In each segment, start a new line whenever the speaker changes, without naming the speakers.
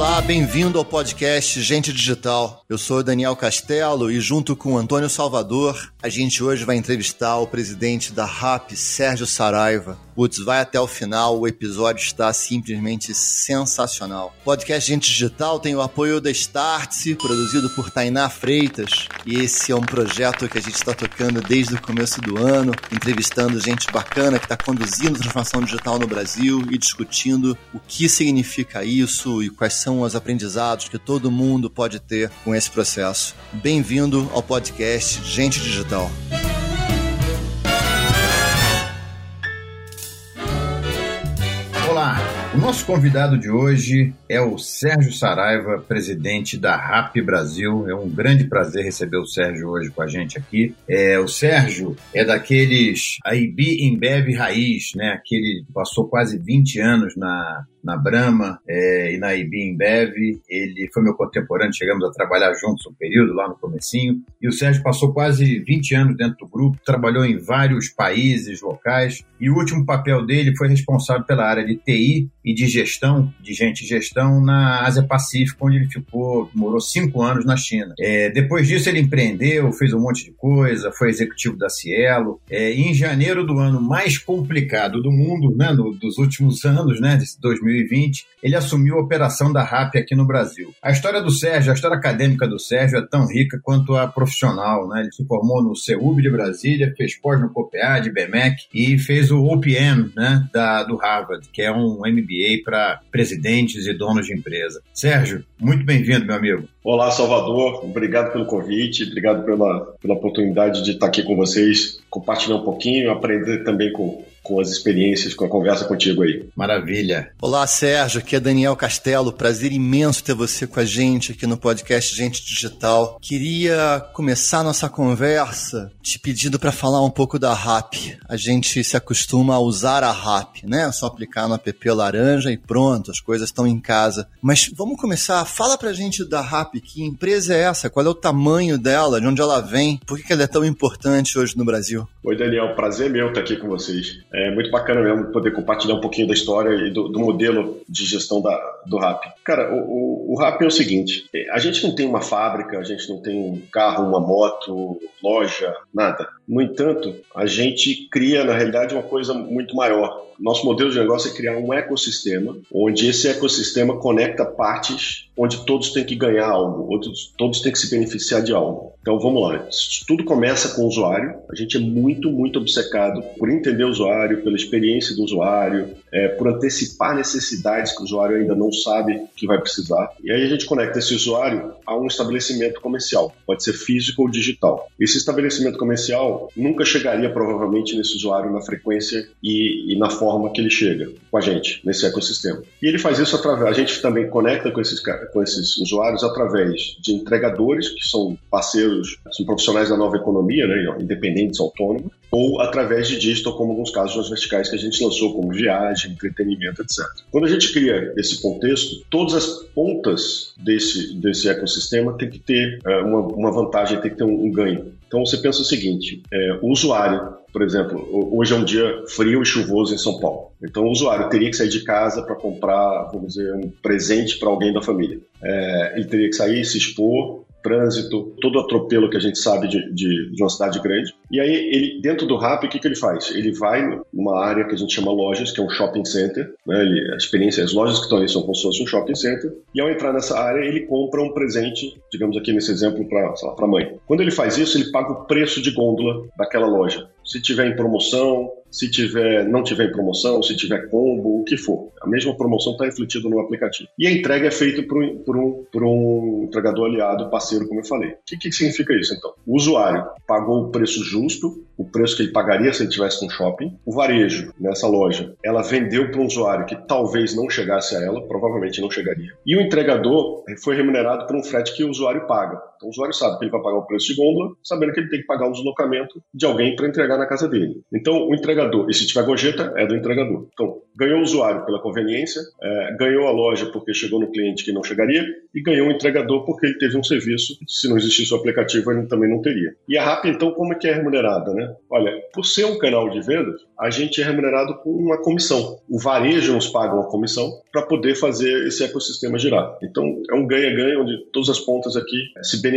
Olá, bem-vindo ao podcast Gente Digital. Eu sou Daniel Castelo e junto com Antônio Salvador, a gente hoje vai entrevistar o presidente da RAP, Sérgio Saraiva. Putz, vai até o final, o episódio está simplesmente sensacional. O podcast Gente Digital tem o apoio da Startse, produzido por Tainá Freitas, e esse é um projeto que a gente está tocando desde o começo do ano, entrevistando gente bacana que está conduzindo transformação digital no Brasil e discutindo o que significa isso e quais são os aprendizados que todo mundo pode ter com esse processo. Bem-vindo ao podcast Gente Digital.
Olá, o nosso convidado de hoje é o Sérgio Saraiva, presidente da RAP Brasil. É um grande prazer receber o Sérgio hoje com a gente aqui. É, o Sérgio é daqueles IB Embev raiz, né? Aquele que passou quase 20 anos na, na Brahma é, e na IB Embev. Ele foi meu contemporâneo, chegamos a trabalhar juntos um período lá no comecinho. E o Sérgio passou quase 20 anos dentro do grupo, trabalhou em vários países locais e o último papel dele foi responsável pela área de TI e de gestão, de gente gestão na Ásia Pacífico, onde ele ficou, morou cinco anos na China. É, depois disso ele empreendeu, fez um monte de coisa, foi executivo da Cielo. É, em janeiro do ano mais complicado do mundo, né, no, dos últimos anos, né, de 2020, ele assumiu a operação da RAP aqui no Brasil. A história do Sérgio, a história acadêmica do Sérgio é tão rica quanto a profissional, né? Ele se formou no CEUB de Brasília, fez pós no COPEA de BMEC e fez o OPM, né, da, do Harvard, que é um MBA para presidentes e donos de empresa. Sérgio, muito bem-vindo, meu amigo.
Olá, Salvador. Obrigado pelo convite, obrigado pela, pela oportunidade de estar aqui com vocês, compartilhar um pouquinho, aprender também com, com as experiências, com a conversa contigo aí.
Maravilha.
Olá, Sérgio. Aqui é Daniel Castelo. Prazer imenso ter você com a gente aqui no podcast Gente Digital. Queria começar nossa conversa te pedindo para falar um pouco da RAP. A gente se acostuma a usar a RAP, né? É só aplicar no app laranja e pronto, as coisas estão em casa. Mas vamos começar. Fala pra gente da RAP. Que empresa é essa? Qual é o tamanho dela? De onde ela vem? Por que ela é tão importante hoje no Brasil?
Oi, Daniel. Prazer meu estar aqui com vocês. É muito bacana mesmo poder compartilhar um pouquinho da história e do, do modelo de gestão da, do RAP. Cara, o, o, o RAP é o seguinte: a gente não tem uma fábrica, a gente não tem um carro, uma moto, loja, nada. No entanto, a gente cria, na realidade, uma coisa muito maior. Nosso modelo de negócio é criar um ecossistema, onde esse ecossistema conecta partes onde todos têm que ganhar algo, onde todos têm que se beneficiar de algo. Então vamos lá. Tudo começa com o usuário. A gente é muito, muito obcecado por entender o usuário, pela experiência do usuário, é, por antecipar necessidades que o usuário ainda não sabe que vai precisar. E aí a gente conecta esse usuário a um estabelecimento comercial, pode ser físico ou digital. Esse estabelecimento comercial nunca chegaria provavelmente nesse usuário na frequência e, e na forma que ele chega com a gente, nesse ecossistema. E ele faz isso através, a gente também conecta com esses, com esses usuários através de entregadores, que são parceiros, são profissionais da nova economia, né, independentes, autônomos, ou através de digital, como alguns casos nas verticais que a gente lançou, como viagem, entretenimento, etc. Quando a gente cria esse contexto, todas as pontas desse, desse ecossistema tem que ter é, uma, uma vantagem, tem que ter um, um ganho. Então você pensa o seguinte: é, o usuário, por exemplo, hoje é um dia frio e chuvoso em São Paulo. Então o usuário teria que sair de casa para comprar, vamos dizer, um presente para alguém da família. É, ele teria que sair, se expor, trânsito, todo o atropelo que a gente sabe de, de, de, uma cidade grande. E aí, ele, dentro do RAP, o que, que ele faz? Ele vai numa área que a gente chama lojas, que é um shopping center. Né? Ele, a experiência, as lojas que estão ali são como se fosse um shopping center. E ao entrar nessa área, ele compra um presente, digamos aqui nesse exemplo, para a mãe. Quando ele faz isso, ele paga o preço de gôndola daquela loja. Se tiver em promoção, se tiver, não tiver em promoção, se tiver combo, o que for. A mesma promoção está refletida no aplicativo. E a entrega é feita por por um, por um entregador aliado, parceiro, como eu falei. O que, que significa isso, então? O usuário pagou o preço justo, o preço que ele pagaria se ele tivesse no shopping. O varejo, nessa loja, ela vendeu para um usuário que talvez não chegasse a ela, provavelmente não chegaria. E o entregador foi remunerado por um frete que o usuário paga. Então o usuário sabe que ele vai pagar o preço de gôndola, sabendo que ele tem que pagar o deslocamento de alguém para entregar na casa dele. Então o entregador, e se tiver gorjeta, é do entregador. Então ganhou o usuário pela conveniência, é, ganhou a loja porque chegou no cliente que não chegaria e ganhou o entregador porque ele teve um serviço. Se não existisse o aplicativo, ele também não teria. E a RAP, então, como é que é remunerada? Né? Olha, por ser um canal de vendas, a gente é remunerado com uma comissão. O varejo nos paga uma comissão para poder fazer esse ecossistema girar. Então, é um ganha-ganha onde todas as pontas aqui se beneficiam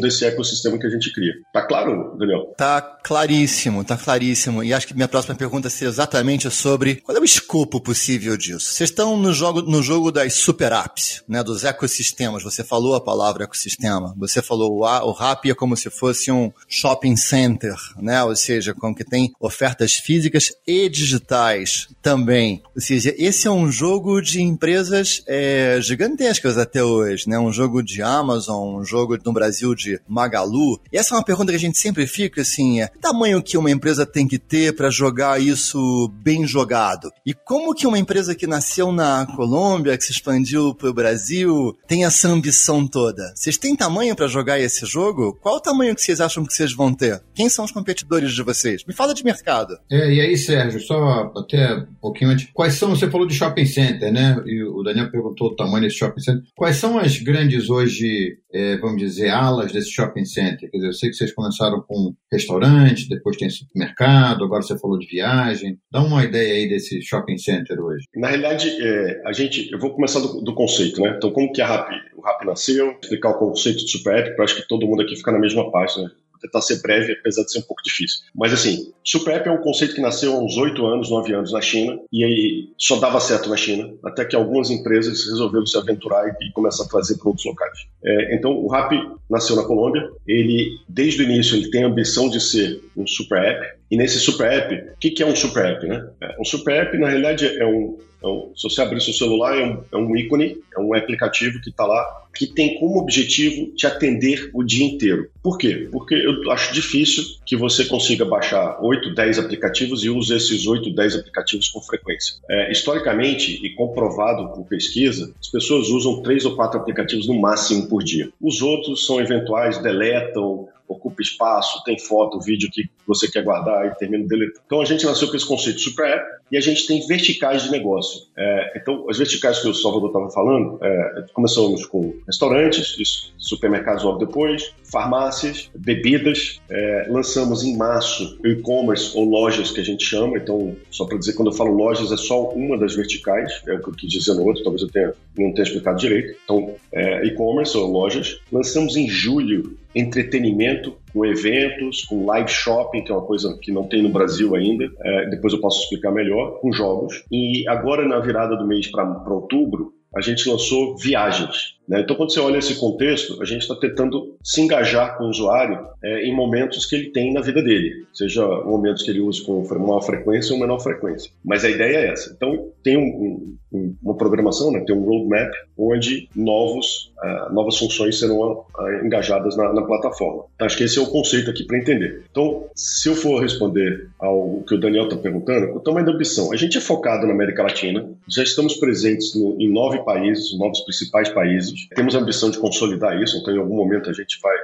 desse ecossistema que a gente cria. Tá claro, Daniel?
Tá claríssimo, tá claríssimo. E acho que minha próxima pergunta seria exatamente sobre qual é o escopo possível disso. Vocês estão no jogo, no jogo das super apps, né, dos ecossistemas. Você falou a palavra ecossistema. Você falou o, o RAP é como se fosse um shopping center, né? Ou seja, como que tem ofertas físicas e digitais também. Ou seja, esse é um jogo de empresas é, gigantescas até hoje, né? Um jogo de Amazon, um jogo no Brasil de Magalu. E essa é uma pergunta que a gente sempre fica assim, é tamanho que uma empresa tem que ter para jogar isso bem jogado? E como que uma empresa que nasceu na Colômbia, que se expandiu para o Brasil, tem essa ambição toda? Vocês têm tamanho para jogar esse jogo? Qual o tamanho que vocês acham que vocês vão ter? Quem são os competidores de vocês? Me fala de mercado.
É, e aí, Sérgio, só até um pouquinho antes, quais são, você falou de shopping center, né? E o Daniel perguntou o tamanho desse shopping center. Quais são as grandes hoje, é, vamos dizer, alas desse shopping center? Quer dizer, eu sei que vocês começaram com restaurante, depois tem supermercado, agora você falou de viagem. Dá uma ideia aí desse shopping center hoje.
Na realidade, é, a gente, eu vou começar do, do, conceito, né? Então, como que a Rap, o Rap nasceu, explicar o conceito de super app, para acho que todo mundo aqui fica na mesma página. Tentar ser breve, apesar de ser um pouco difícil. Mas assim, Super App é um conceito que nasceu há uns 8 anos, 9 anos na China, e aí só dava certo na China, até que algumas empresas resolveram se aventurar e, começar a trazer para outros locais. É, então, o Rap nasceu na Colômbia, ele, desde o início, ele tem a ambição de ser um Super App, e nesse Super App, o que, que é um Super App? Né? É, um Super App, na realidade, é um, então, se você abrir seu celular, é um, é um ícone, é um aplicativo que está lá, que tem como objetivo te atender o dia inteiro. Por quê? Porque eu acho difícil que você consiga baixar 8, 10 aplicativos e use esses 8, 10 aplicativos com frequência. É, historicamente e comprovado por pesquisa, as pessoas usam 3 ou 4 aplicativos no máximo por dia. Os outros são eventuais, deletam, ocupa espaço, tem foto, vídeo que você quer guardar e termina deletando. Então a gente nasceu com esse conceito super app e a gente tem verticais de negócio. É, então as verticais que o Salvador estava falando, é, começamos com restaurantes, supermercados logo depois, farmácias, bebidas, é, lançamos em março e-commerce ou lojas que a gente chama. Então só para dizer quando eu falo lojas é só uma das verticais, é o que eu quis dizer no outro, talvez eu tenha, não tenha explicado direito. Então é, e-commerce ou lojas. Lançamos em julho entretenimento, com eventos, com live shopping, que é uma coisa que não tem no Brasil ainda, é, depois eu posso explicar melhor, com jogos. E agora, na virada do mês para outubro, a gente lançou viagens. Né? Então, quando você olha esse contexto, a gente está tentando se engajar com o usuário é, em momentos que ele tem na vida dele, seja momentos que ele use com maior frequência ou menor frequência. Mas a ideia é essa. Então, tem um, um, uma programação, né? tem um roadmap onde novos, uh, novas funções serão uh, engajadas na, na, plataforma. Então, acho que esse é o conceito aqui para entender. Então, se eu for responder ao que o Daniel está perguntando, o tamanho da ambição. A gente é focado na América Latina, já estamos presentes no, em nove países, nove principais países. Temos a ambição de consolidar isso, então em algum momento a gente vai,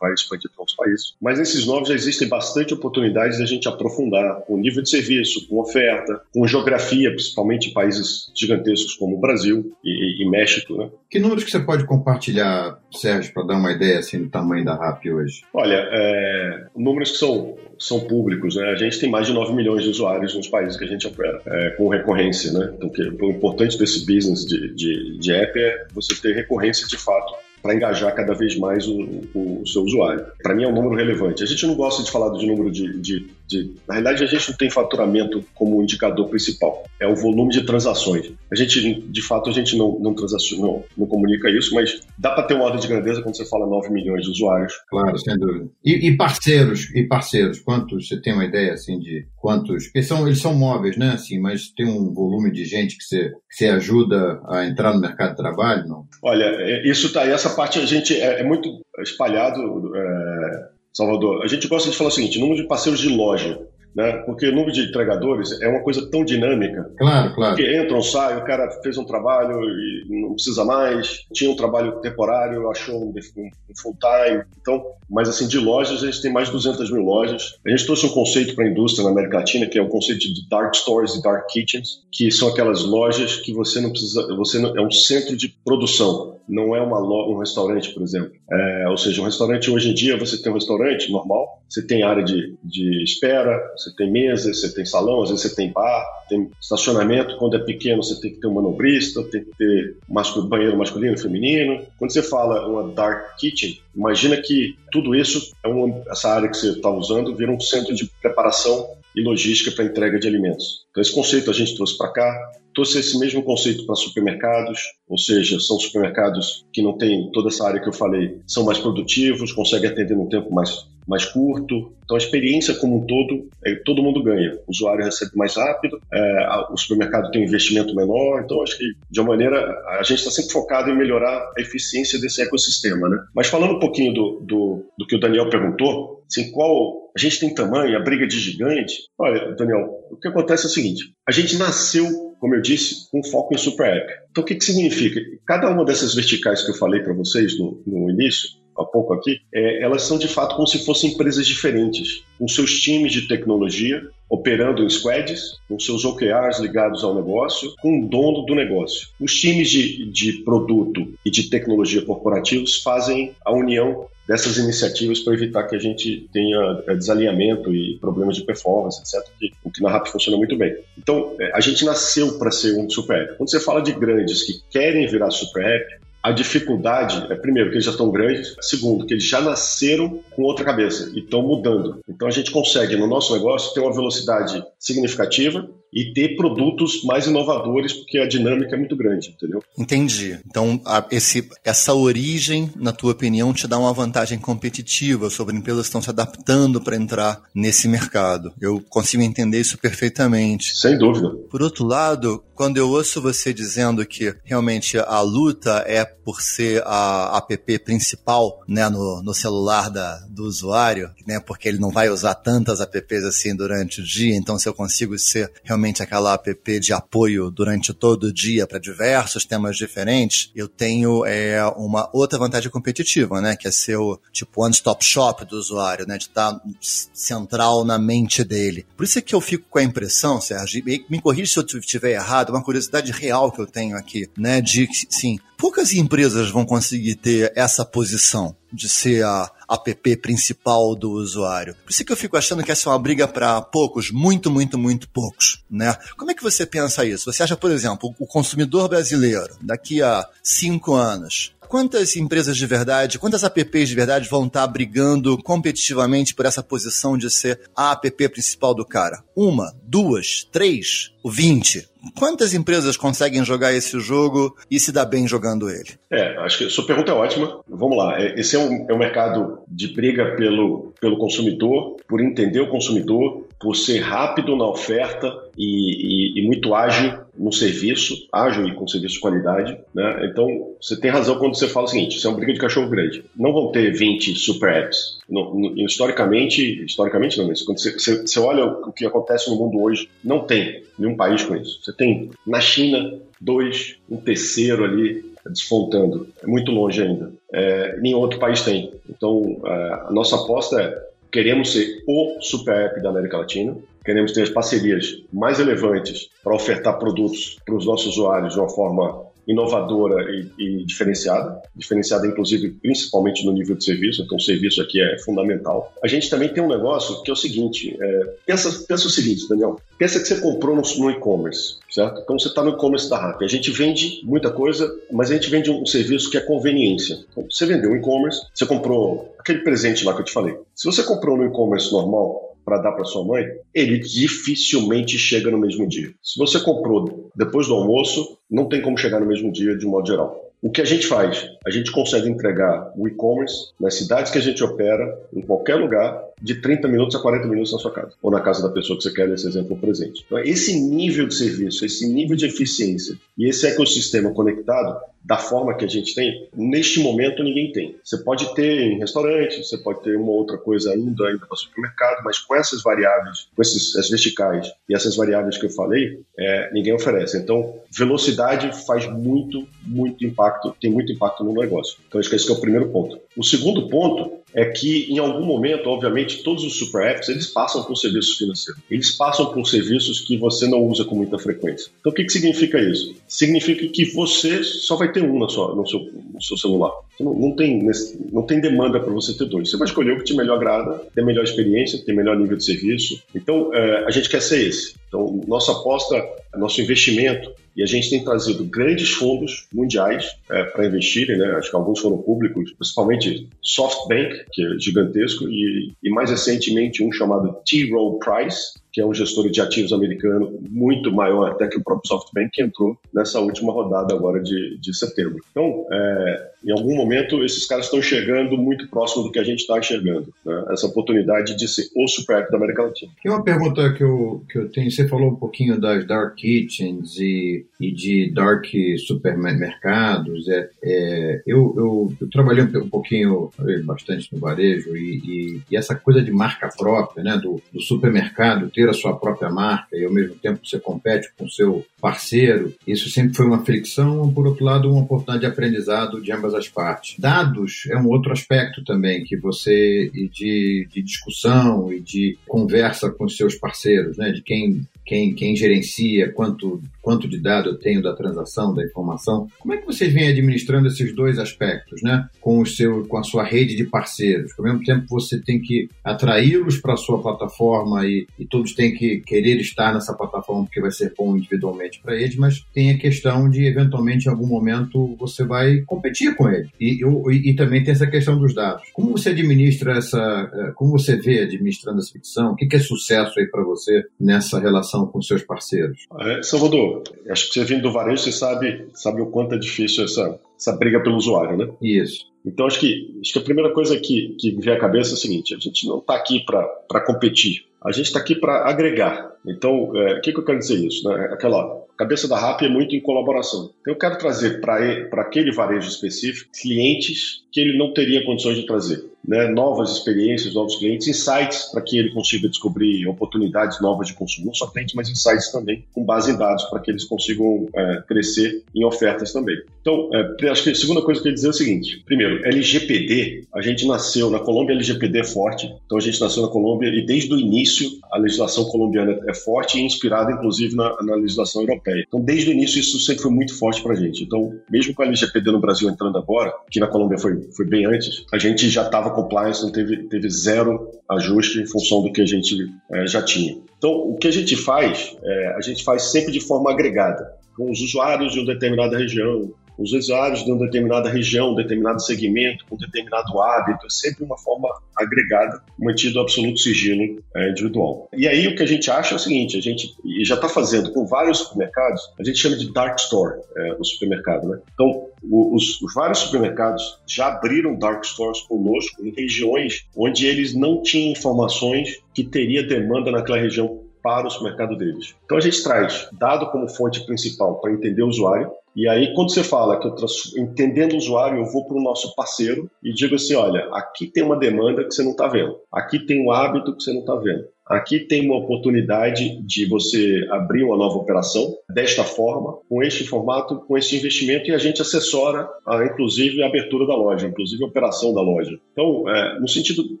vai, expandir para outros países. Mas nesses novos já existem bastante oportunidades de a gente aprofundar o nível de serviço, com oferta, com geografia, principalmente em países gigantescos como o Brasil e, e México. Né?
Que números que você pode compartilhar, Sérgio, para dar uma ideia assim, do tamanho da RAP hoje?
Olha, é, números que são, são públicos. Né? A gente tem mais de 9 milhões de usuários nos países que a gente opera, é, com recorrência. Né? Então, que, o importante desse business de, de, de app é você ter recorrência de fato para engajar cada vez mais o, o, o seu usuário. Para mim é um número relevante. A gente não gosta de falar de número de, de, de, Na realidade, a gente não tem faturamento como indicador principal. É o volume de transações. A gente, de fato, a gente não, não, não, não comunica isso, mas dá para ter uma ordem de grandeza quando você fala 9 milhões de usuários.
Claro, sem dúvida. E, e parceiros, e parceiros, quantos, você tem uma ideia assim de quantos? Porque são, eles são móveis, né? Assim, mas tem um volume de gente que você, que você ajuda a entrar no mercado de trabalho, não?
Olha, é, isso tá, essa parte a gente é, é muito espalhado, é, Salvador. A gente gosta de falar o seguinte: número de parceiros de loja. né? Porque o número de entregadores é uma coisa tão dinâmica.
Claro, claro.
Que entram, saem, o cara fez um trabalho e não precisa mais, tinha um trabalho temporário, achou um, um full time. Então, mas assim, de lojas, a gente tem mais de 200 mil lojas. A gente trouxe um conceito para a indústria na América Latina, que é o conceito de dark stores e dark kitchens, que são aquelas lojas que você não precisa, você não, é um centro de produção, não é uma um restaurante, por exemplo. É, ou seja, um restaurante hoje em dia, você tem um restaurante normal, você tem área de, de espera, você tem mesa, você tem salão, às vezes você tem bar, tem estacionamento. Quando é pequeno, você tem que ter um manobrista, tem que ter masculino, banheiro masculino feminino. Quando você fala uma dark kitchen, imagina que tudo isso, é uma, essa área que você está usando, vira um centro de preparação e logística para entrega de alimentos. Então, esse conceito a gente trouxe para cá, trouxe esse mesmo conceito para supermercados, ou seja, são supermercados que não têm toda essa área que eu falei, são mais produtivos, conseguem atender num tempo mais mais curto. Então a experiência como um todo, é, todo mundo ganha. O usuário recebe mais rápido, é, o supermercado tem um investimento menor. Então acho que de uma maneira a gente está sempre focado em melhorar a eficiência desse ecossistema, né? Mas falando um pouquinho do, do, do que o Daniel perguntou, assim, qual a gente tem tamanho, a briga de gigante. Olha, Daniel, o que acontece é o seguinte: a gente nasceu como eu disse, com foco em Super App. Então, o que, que significa? Cada uma dessas verticais que eu falei para vocês no, no início, há pouco aqui, é, elas são de fato como se fossem empresas diferentes, com seus times de tecnologia operando em squads, com seus OKRs ligados ao negócio, com o dono do negócio. Os times de, de produto e de tecnologia corporativos fazem a união dessas iniciativas para evitar que a gente tenha é, desalinhamento e problemas de performance, etc., que, o que na RAP funciona muito bem. Então, é, a gente nasceu para ser um super app. Quando você fala de grandes que querem virar super app, a dificuldade é, primeiro, que eles já estão grandes, segundo, que eles já nasceram com outra cabeça e estão mudando. Então a gente consegue, no nosso negócio, ter uma velocidade significativa e ter produtos mais inovadores, porque a dinâmica é muito grande, entendeu?
Entendi. Então, a, esse, essa origem, na tua opinião, te dá uma vantagem competitiva sobre empresas que estão se adaptando para entrar nesse mercado. Eu consigo entender isso perfeitamente.
Sem dúvida.
Por outro lado, quando eu ouço você dizendo que realmente a luta é por ser a app principal né, no, no celular da, do usuário, né, porque ele não vai usar tantas apps assim durante o dia, então se eu consigo ser realmente realmente aquela app de apoio durante todo o dia para diversos temas diferentes, eu tenho é, uma outra vantagem competitiva, né? Que é ser o tipo one-stop shop do usuário, né? De estar tá central na mente dele. Por isso é que eu fico com a impressão, Sérgio, me corrija se eu estiver errado, uma curiosidade real que eu tenho aqui, né? De que, sim, poucas empresas vão conseguir ter essa posição de ser a app principal do usuário. Por isso que eu fico achando que essa é uma briga para poucos, muito, muito, muito poucos, né? Como é que você pensa isso? Você acha, por exemplo, o consumidor brasileiro, daqui a cinco anos, quantas empresas de verdade, quantas apps de verdade vão estar brigando competitivamente por essa posição de ser a app principal do cara? Uma, duas, três, vinte? Quantas empresas conseguem jogar esse jogo e se dar bem jogando ele?
É, acho que sua pergunta é ótima. Vamos lá. É, esse é um, é um mercado de briga pelo, pelo consumidor, por entender o consumidor, por ser rápido na oferta e, e, e, muito ágil no serviço, ágil e com serviço de qualidade. Né? Então, você tem razão quando você fala o seguinte: isso é uma briga de cachorro grande. Não vão ter 20 super apps. No, no, historicamente, historicamente não, mas quando você, você, você olha o que acontece no mundo hoje, não tem nenhum país com isso. Você tem na China dois, um terceiro ali desfontando. É muito longe ainda. É, nenhum outro país tem. Então, é, a nossa aposta é Queremos ser o super app da América Latina, queremos ter as parcerias mais relevantes para ofertar produtos para os nossos usuários de uma forma inovadora e, e, diferenciada, diferenciada inclusive principalmente no nível de serviço, então o serviço aqui é fundamental. A gente também tem um negócio que é o seguinte, é, pensa, pensa o seguinte, Daniel, pensa que você comprou no, no e-commerce, certo? Então você está no e-commerce da RAP, a gente vende muita coisa, mas a gente vende um serviço que é conveniência. Então, você vendeu um e-commerce, você comprou aquele presente lá que eu te falei. Se você comprou no e-commerce normal, para dar para sua mãe, ele dificilmente chega no mesmo dia. Se você comprou depois do almoço, não tem como chegar no mesmo dia de modo geral. O que a gente faz? A gente consegue entregar o e-commerce nas cidades que a gente opera, em qualquer lugar, de 30 minutos a 40 minutos na sua casa, ou na casa da pessoa que você quer nesse exemplo presente. Então, esse nível de serviço, esse nível de eficiência e esse ecossistema conectado da forma que a gente tem, neste momento ninguém tem. Você pode ter em restaurante, você pode ter uma outra coisa ainda, ainda para supermercado, mas com essas variáveis, com esses, essas verticais e essas variáveis que eu falei, é, ninguém oferece. Então, velocidade faz muito, muito impacto, tem muito impacto no negócio. Então, acho que esse é o primeiro ponto. O segundo ponto é que, em algum momento, obviamente, todos os super apps, eles passam por serviços financeiros. Eles passam por serviços que você não usa com muita frequência. Então, o que, que significa isso? Significa que você só vai ter um na sua, no, seu, no seu celular. Não, não, tem, não tem demanda para você ter dois. Você vai escolher o que te melhor agrada, tem melhor experiência, tem melhor nível de serviço. Então, é, a gente quer ser esse. Então, nossa aposta, nosso investimento e a gente tem trazido grandes fundos mundiais é, para investirem, né? acho que alguns foram públicos, principalmente SoftBank, que é gigantesco, e, e mais recentemente um chamado T. Rowe Price, que é um gestor de ativos americano muito maior até que o próprio SoftBank, que entrou nessa última rodada agora de, de setembro. Então, é, em algum momento, esses caras estão chegando muito próximo do que a gente está enxergando, né? essa oportunidade de ser o super app da América Latina.
Tem uma pergunta que eu, que eu tenho, você falou um pouquinho das dark kitchens e, e de dark supermercados, é, é eu, eu, eu, trabalhei um pouquinho, bastante no varejo e, e, e, essa coisa de marca própria, né, do, do supermercado, ter a sua própria marca e ao mesmo tempo você compete com o seu parceiro, isso sempre foi uma fricção, por outro lado, uma oportunidade de aprendizado de ambas as partes. Dados é um outro aspecto também que você, de, de discussão e de conversa com os seus parceiros, né, de quem quem, quem gerencia, quanto, quanto de dado eu tenho da transação, da informação. Como é que vocês vêm administrando esses dois aspectos, né? Com, o seu, com a sua rede de parceiros. Ao mesmo tempo, você tem que atraí-los para a sua plataforma e, e todos têm que querer estar nessa plataforma porque vai ser bom individualmente para eles, mas tem a questão de, eventualmente, em algum momento, você vai competir com eles. E, e, e também tem essa questão dos dados. Como você administra essa... Eh, como você vê administrando essa ficção? O que é sucesso aí para você nessa relação com seus parceiros?
É, Salvador, acho que você vindo do varejo, você sabe, sabe o quanto é difícil essa, essa briga pelo usuário, né?
Isso.
Então, acho que, acho que a primeira coisa que, que vem à cabeça é a seguinte: a gente não está aqui para competir, a gente está aqui para agregar. Então, é, o é, que, que eu quero dizer isso? Né? Aquela cabeça da RAP é muito em colaboração. Então, eu quero trazer para aquele varejo específico clientes que ele não teria condições de trazer né, novas experiências, novos clientes, insights para que ele consiga descobrir oportunidades novas de consumo, não só clientes, mas insights também, com base em dados, para que eles consigam é, crescer em ofertas também. Então, é, acho que a segunda coisa que eu queria dizer é o seguinte: primeiro, LGPD, a gente nasceu na Colômbia, LGPD é forte, então a gente nasceu na Colômbia e desde o início a legislação colombiana é forte e inspirada, inclusive, na, na legislação europeia. Então, desde o início, isso sempre foi muito forte para a gente. Então, mesmo com a LGPD no Brasil entrando agora, que na Colômbia foi, foi bem antes, a gente já estava compliance, não teve, teve zero ajuste em função do que a gente é, já tinha. Então, o que a gente faz, é, a gente faz sempre de forma agregada, com os usuários de uma determinada região, os usuários de uma determinada região, determinado segmento, com determinado hábito, é sempre uma forma agregada, mantido absoluto sigilo é, individual. E aí o que a gente acha é o seguinte, a gente já está fazendo com vários supermercados, a gente chama de dark store é, o supermercado, né? Então os, os, vários supermercados já abriram dark stores conosco em regiões onde eles não tinham informações que teria demanda naquela região para o supermercado deles. Então a gente traz dado como fonte principal para entender o usuário, e aí, quando você fala que eu entendendo o usuário, eu vou para o nosso parceiro e digo assim: olha, aqui tem uma demanda que você não está vendo, aqui tem um hábito que você não está vendo. Aqui tem uma oportunidade de você abrir uma nova operação desta forma, com este formato, com esse investimento, e a gente assessora, a, inclusive, a abertura da loja, inclusive a operação da loja. Então, é, no sentido,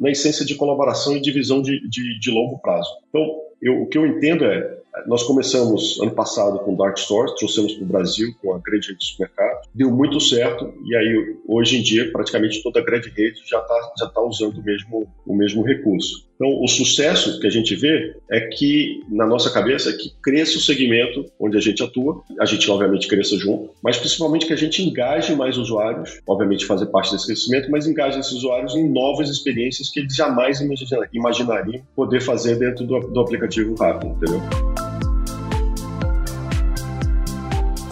na essência de colaboração e divisão de, de, de longo prazo. Então, eu, o que eu entendo é, nós começamos ano passado com Dark Stores, trouxemos para o Brasil com a grande rede de supermercados, deu muito certo e aí hoje em dia praticamente toda a grande rede já está já tá usando o mesmo, o mesmo recurso. Então o sucesso que a gente vê é que na nossa cabeça é que cresça o segmento onde a gente atua, a gente obviamente cresça junto, mas principalmente que a gente engaje mais usuários, obviamente fazer parte desse crescimento, mas engaje esses usuários em novas experiências que eles jamais imaginariam poder fazer dentro do, do aplicativo rápido, entendeu?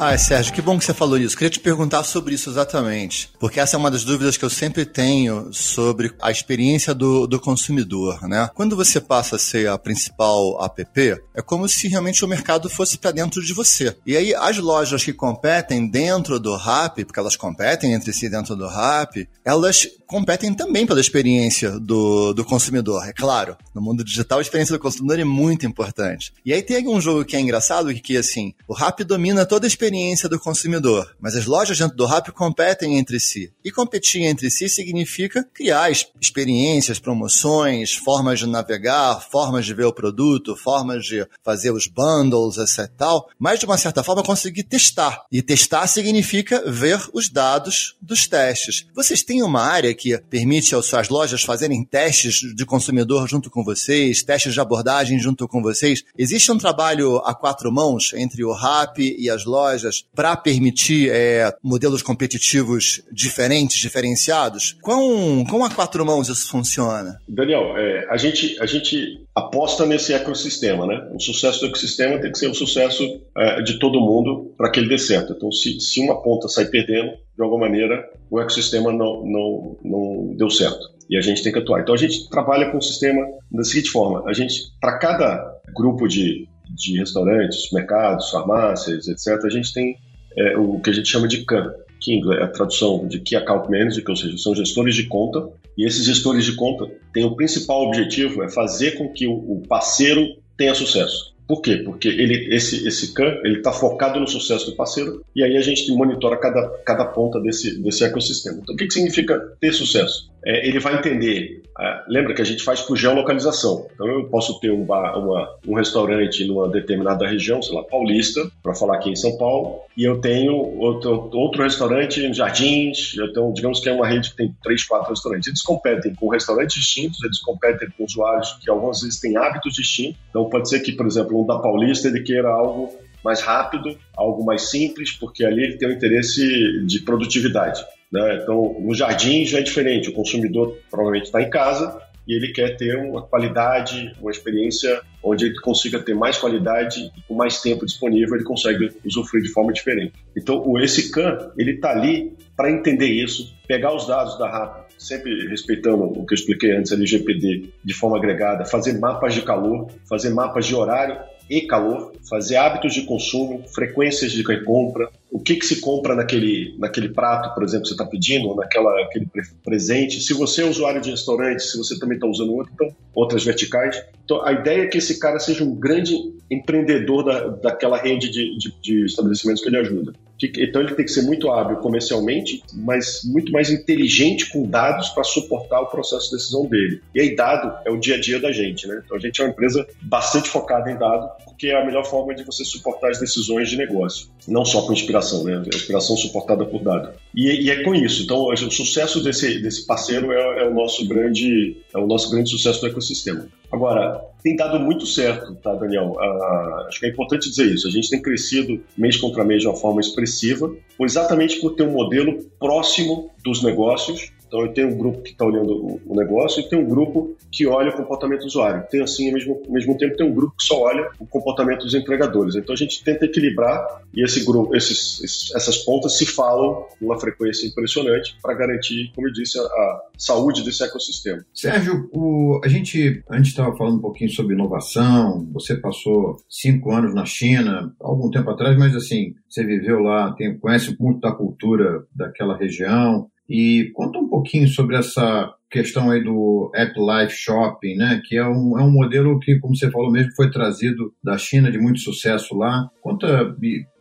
Ah, Sérgio, que bom que você falou isso. Queria te perguntar sobre isso exatamente, porque essa é uma das dúvidas que eu sempre tenho sobre a experiência do, do consumidor, né? Quando você passa a ser a principal app, é como se realmente o mercado fosse para dentro de você. E aí as lojas que competem dentro do Rap, porque elas competem entre si dentro do Rap, elas competem também pela experiência do, do consumidor, é claro. No mundo digital, a experiência do consumidor é muito importante. E aí tem um jogo que é engraçado, que, que assim, o Rap domina toda a experiência do consumidor, mas as lojas dentro do Rap competem entre si. E competir entre si significa criar experiências, promoções, formas de navegar, formas de ver o produto, formas de fazer os bundles, etc. Tal, mas de uma certa forma conseguir testar. E testar significa ver os dados dos testes. Vocês têm uma área que permite às suas lojas fazerem testes de consumidor junto com vocês, testes de abordagem junto com vocês. Existe um trabalho a quatro mãos entre o RAP e as lojas para permitir é, modelos competitivos diferentes, diferenciados? Quão, quão a quatro mãos isso funciona?
Daniel, é, a, gente, a gente aposta nesse ecossistema, né? O sucesso do ecossistema tem que ser o sucesso é, de todo mundo para que ele dê certo. Então, se, se uma ponta sai perdendo, de alguma maneira, o ecossistema não, não, não deu certo. E a gente tem que atuar. Então a gente trabalha com o sistema da seguinte forma: a gente, para cada grupo de, de restaurantes, mercados, farmácias, etc., a gente tem é, o que a gente chama de CAN, que é a tradução de Key Account Manager, que ou seja, são gestores de conta, e esses gestores de conta têm o principal objetivo é fazer com que o parceiro tenha sucesso. Por quê? Porque ele, esse, esse CAN está focado no sucesso do parceiro e aí a gente monitora cada, cada ponta desse, desse ecossistema. Então, o que, que significa ter sucesso? É, ele vai entender. É, lembra que a gente faz por geolocalização. Então, eu posso ter um, bar, uma, um restaurante numa determinada região, sei lá, paulista, para falar aqui em São Paulo, e eu tenho outro, outro restaurante em Jardins. Então, digamos que é uma rede que tem três, quatro restaurantes. Eles competem com restaurantes distintos, eles competem com usuários que algumas vezes têm hábitos distintos. Então, pode ser que, por exemplo, um da Paulista ele queira algo mais rápido, algo mais simples, porque ali ele tem um interesse de produtividade. Né? Então, no jardim já é diferente, o consumidor provavelmente está em casa e ele quer ter uma qualidade, uma experiência onde ele consiga ter mais qualidade e com mais tempo disponível ele consegue usufruir de forma diferente. Então, esse CAN, ele está ali para entender isso, pegar os dados da RAP, sempre respeitando o que eu expliquei antes, LGPD, de forma agregada, fazer mapas de calor, fazer mapas de horário e calor, fazer hábitos de consumo, frequências de recompra, o que, que se compra naquele, naquele prato, por exemplo, que você está pedindo, naquela, aquele presente. Se você é usuário de restaurante, se você também está usando outro, então, outras verticais. Então, a ideia é que esse cara seja um grande empreendedor da, daquela rede de, de, de estabelecimentos que ele ajuda. Então, ele tem que ser muito hábil comercialmente, mas muito mais inteligente com dados para suportar o processo de decisão dele. E aí, dado é o dia a dia da gente, né? Então, a gente é uma empresa bastante focada em dado, porque é a melhor forma de você suportar as decisões de negócio. Não só com inspiração né? Inspiração suportada por dado. E, e, é com isso. Então, o sucesso desse, desse parceiro é, é, o nosso grande é o nosso grande sucesso do ecossistema. Agora, tem dado muito certo, tá, Daniel? Ah, acho que é importante dizer isso. A gente tem crescido mês contra mês de uma forma expressiva, exatamente por ter um modelo próximo dos negócios então, tenho um grupo que está olhando o negócio e tem um grupo que olha o comportamento do usuário. Tem, assim, ao mesmo, ao mesmo tempo, tem um grupo que só olha o comportamento dos entregadores. Então, a gente tenta equilibrar e esse grupo, esses, essas pontas se falam numa frequência impressionante para garantir, como eu disse, a, a, saúde desse ecossistema.
Sérgio, o, a gente antes estava falando um pouquinho sobre inovação. Você passou cinco anos na China, algum tempo atrás, mas assim, você viveu lá, tem, conhece muito da cultura daquela região. E conta um pouquinho sobre essa questão aí do App Life Shopping, né? Que é um, é um modelo que, como você falou mesmo, foi trazido da China de muito sucesso lá. Conta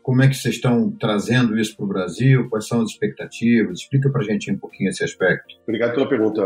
como é que vocês estão trazendo isso para o Brasil, quais são as expectativas? Explica para a gente um pouquinho esse aspecto.
Obrigado pela pergunta,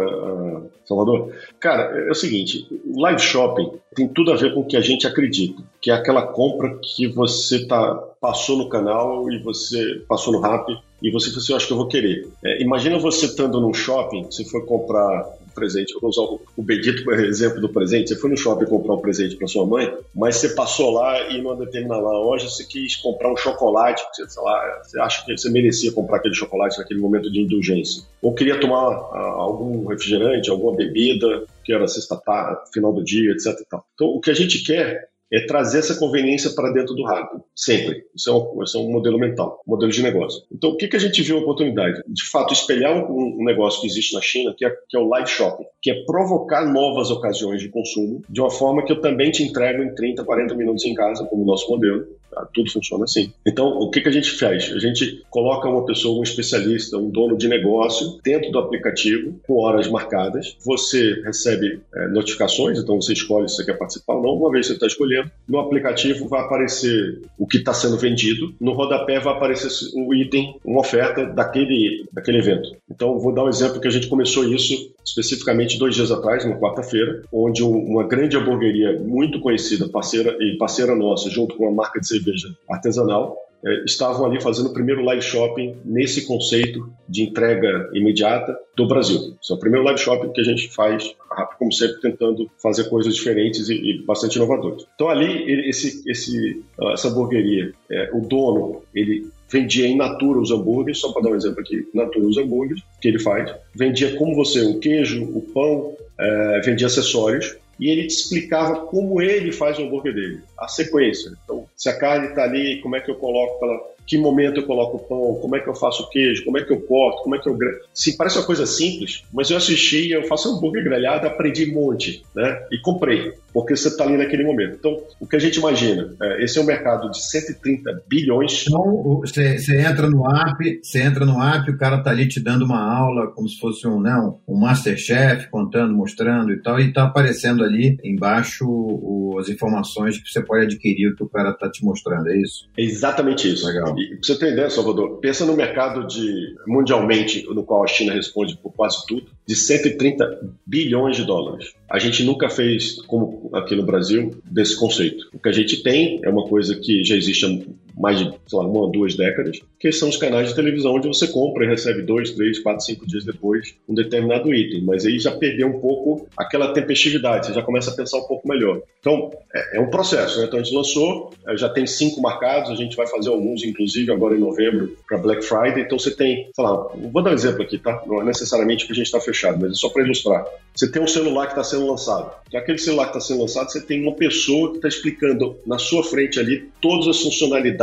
Salvador. Cara, é o seguinte, o live shopping tem tudo a ver com o que a gente acredita, que é aquela compra que você tá, passou no canal e você passou no Rap e você falou assim, eu acho que eu vou querer. É, imagina você estando num shopping, você foi comprar um presente, eu vou usar o, o Bedito como exemplo do presente, você foi no shopping comprar um presente para sua mãe, mas você passou lá e numa determinada loja você quis comprar um chocolate, você, sei lá, você acha que você merecia comprar aquele chocolate naquele momento de indulgência. Ou queria tomar ah, algum refrigerante, alguma bebida, que era sexta-feira, final do dia, etc. Então, o que a gente quer é trazer essa conveniência para dentro do rápido, sempre. Isso é, um, isso é um modelo mental, um modelo de negócio. Então, o que, que a gente viu a oportunidade? De fato, espelhar um, um negócio que existe na China, que é, que é o live shopping, que é provocar novas ocasiões de consumo de uma forma que eu também te entrego em 30, 40 minutos em casa, como o nosso modelo? Tudo funciona assim. Então, o que, que a gente faz? A gente coloca uma pessoa, um especialista, um dono de negócio dentro do aplicativo, com horas marcadas. Você recebe é, notificações, então você escolhe se você quer participar ou não. Uma vez que você está escolhendo, no aplicativo vai aparecer o que está sendo vendido. No rodapé vai aparecer um item, uma oferta daquele, daquele evento. Então, vou dar um exemplo que a gente começou isso especificamente dois dias atrás, na quarta-feira, onde uma grande hamburgueria muito conhecida, parceira e parceira nossa, junto com a marca de cerveja artesanal, é, estavam ali fazendo o primeiro live shopping nesse conceito de entrega imediata do Brasil. Esse é o primeiro live shopping que a gente faz, como sempre, tentando fazer coisas diferentes e, e bastante inovadoras. Então ali, esse, esse, essa hamburgueria, é, o dono, ele vendia em natura os hambúrgueres, só para dar um exemplo aqui, natura os hambúrgueres que ele faz, vendia como você o queijo, o pão, é, vendia acessórios e ele te explicava como ele faz o hambúrguer dele, a sequência. Então, se a carne está ali, como é que eu coloco ela, que momento eu coloco o pão, como é que eu faço o queijo, como é que eu corto, como é que eu Se parece uma coisa simples, mas eu assisti, eu faço hambúrguer grelhado, aprendi um monte, né? E comprei porque você está ali naquele momento. Então, o que a gente imagina, é, esse é um mercado de 130 bilhões.
Então, você, você entra no app, você entra no app, o cara está ali te dando uma aula, como se fosse um, não, um masterchef, contando, mostrando e tal, e está aparecendo ali embaixo o, as informações que você pode adquirir, o que o cara está te mostrando, é isso?
É exatamente isso. Legal. E, pra você ter ideia, Salvador, pensa no mercado de, mundialmente, no qual a China responde por quase tudo, de 130 bilhões de dólares. A gente nunca fez, como aqui no Brasil, desse conceito. O que a gente tem é uma coisa que já existe há mais de sei lá, uma ou duas décadas, que são os canais de televisão onde você compra e recebe dois, três, quatro, cinco dias depois um determinado item. Mas aí já perdeu um pouco aquela tempestividade, você já começa a pensar um pouco melhor. Então, é, é um processo. Né? Então, a gente lançou, é, já tem cinco marcados, a gente vai fazer alguns, inclusive, agora em novembro, para Black Friday. Então, você tem, sei lá, vou dar um exemplo aqui, tá? Não é necessariamente que a gente está fechado, mas é só para ilustrar. Você tem um celular que está sendo lançado. Aquele celular que está sendo lançado, você tem uma pessoa que está explicando na sua frente ali todas as funcionalidades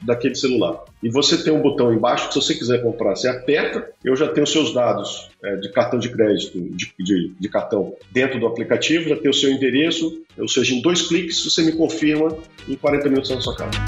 daquele celular. E você tem um botão embaixo que se você quiser comprar, você aperta, eu já tenho seus dados é, de cartão de crédito, de, de, de, cartão dentro do aplicativo, já tenho o seu endereço, ou seja, em dois cliques você me confirma em 40 minutos na sua casa.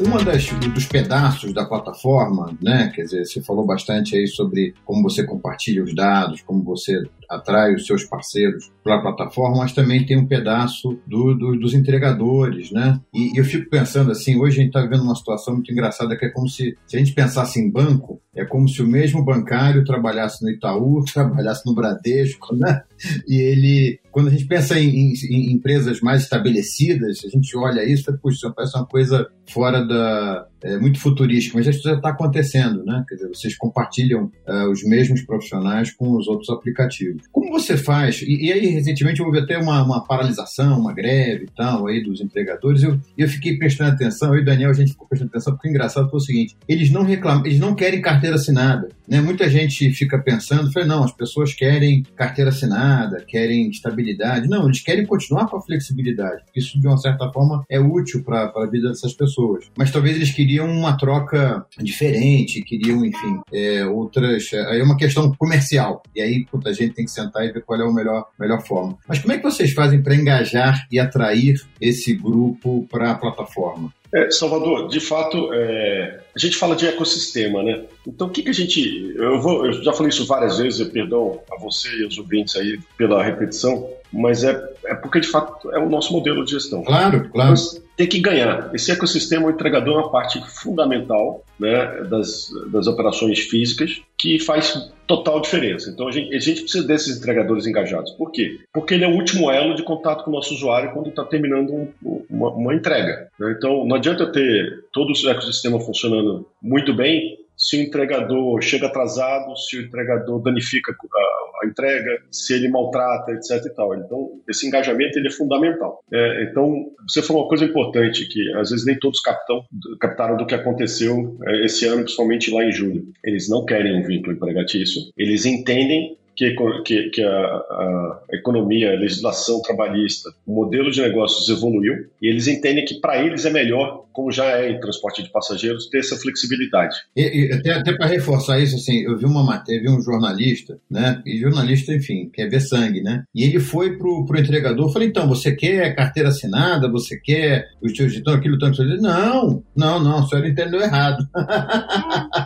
uma das dos pedaços da plataforma, né? Quer dizer, você falou bastante aí sobre como você compartilha os dados, como você atrai os seus parceiros para a plataforma, mas também tem um pedaço do, do, dos entregadores, né? E, eu fico pensando assim, hoje a gente está vivendo uma situação muito engraçada que é como se, se a gente pensasse em banco, é como se o mesmo bancário trabalhasse no Itaú, trabalhasse no Bradesco, né? E ele, quando a gente pensa em, em, em empresas mais estabelecidas, a gente olha isso, puxa, parece uma coisa fora da, é, muito futurístico, mas isso já está acontecendo, né? Quer dizer, vocês compartilham uh, os mesmos profissionais com os outros aplicativos. Como você faz? E, e aí, recentemente, houve até uma, uma, paralisação, uma greve e tal, aí dos entregadores. Eu, eu fiquei prestando atenção, eu e o Daniel, a gente ficou prestando atenção, porque o engraçado foi o seguinte: eles não reclamam, eles não querem carteira assinada. Né? Muita gente fica pensando, foi, não, as pessoas querem carteira assinada, querem estabilidade. Não, eles querem continuar com a flexibilidade, porque isso, de uma certa forma, é útil para a vida dessas pessoas. Mas talvez eles queriam queriam uma troca diferente, queriam, enfim, é, outras. É, aí é uma questão comercial. E aí, puta, a gente tem que sentar e ver qual é a melhor, melhor forma. Mas como é que vocês fazem para engajar e atrair esse grupo para a plataforma?
É, Salvador, de fato, é, a gente fala de ecossistema, né? Então, o que, que a gente. Eu, vou, eu já falei isso várias vezes, perdão a você e aos ouvintes aí pela repetição, mas é, é porque de fato é o nosso modelo de gestão.
Claro, claro. Mas
tem que ganhar. Esse ecossistema, o entregador é uma parte fundamental né, das, das operações físicas que faz total diferença. Então a gente, a gente, precisa desses entregadores engajados. Por quê? Porque ele é o último elo de contato com o nosso usuário quando está terminando um, uma, uma, entrega. Né? Então não adianta ter todo o ecossistema funcionando muito bem se o entregador chega atrasado, se o entregador danifica a, a entrega, se ele maltrata, etc. E tal. Então, esse engajamento ele é fundamental. É, então, você falou uma coisa importante, que às vezes nem todos captam, captaram do que aconteceu é, esse ano, principalmente lá em julho. Eles não querem um vínculo empregatício, eles entendem que, que, que a, a, economia, a legislação trabalhista, o modelo de negócios evoluiu e eles entendem que para eles é melhor, como já é em transporte de passageiros, ter essa flexibilidade.
E, e até, até para reforçar isso, assim, eu vi uma matéria, vi um jornalista, né? E jornalista, enfim, quer ver sangue, né? E ele foi pro, pro entregador, falei, então, você quer carteira assinada? Você quer os seus então aquilo tanto? Ele não, não, não, a senhora entendeu errado.